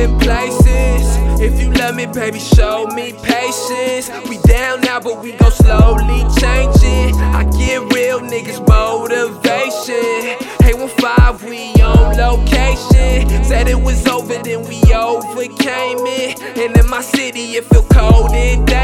in places. If you love me, baby, show me patience. We down now, but we gon' slowly change it. I get real niggas motivation. Hey, one five, we on location. Said it was over, then we overcame it. And in my city, it feel cold and down.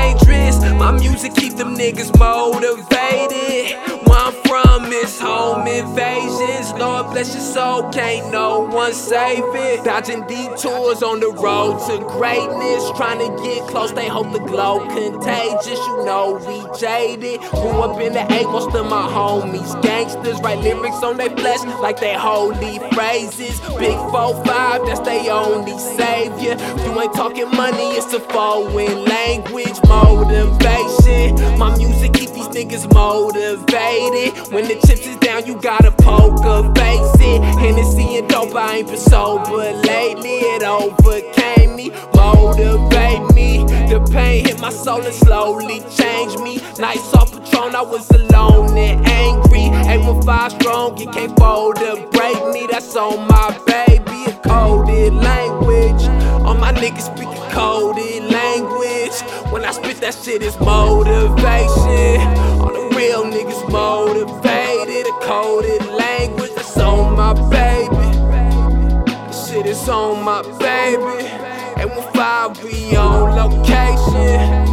Lord bless your soul, can't no one save it. Dodging detours on the road to greatness. Trying to get close, they hope the glow contagious. You know we jaded. Grew up in the A, most of my homies gangsters. Write lyrics on their flesh like they holy phrases. Big 4-5, that's they only savior. You ain't talking money, it's a foreign language. Motivation. Niggas motivated. When the chips is down, you gotta poker face it. Hennessy and dope, I ain't been sober lately. It overcame me, motivate me. The pain hit my soul and slowly changed me. Nights off Patron, I was alone and angry. 815 strong, it can't fold to break me. That's on my baby, a coded language. All my niggas speak a coded language. When I spit that shit, it's motivation. On my baby. And when five, we on location.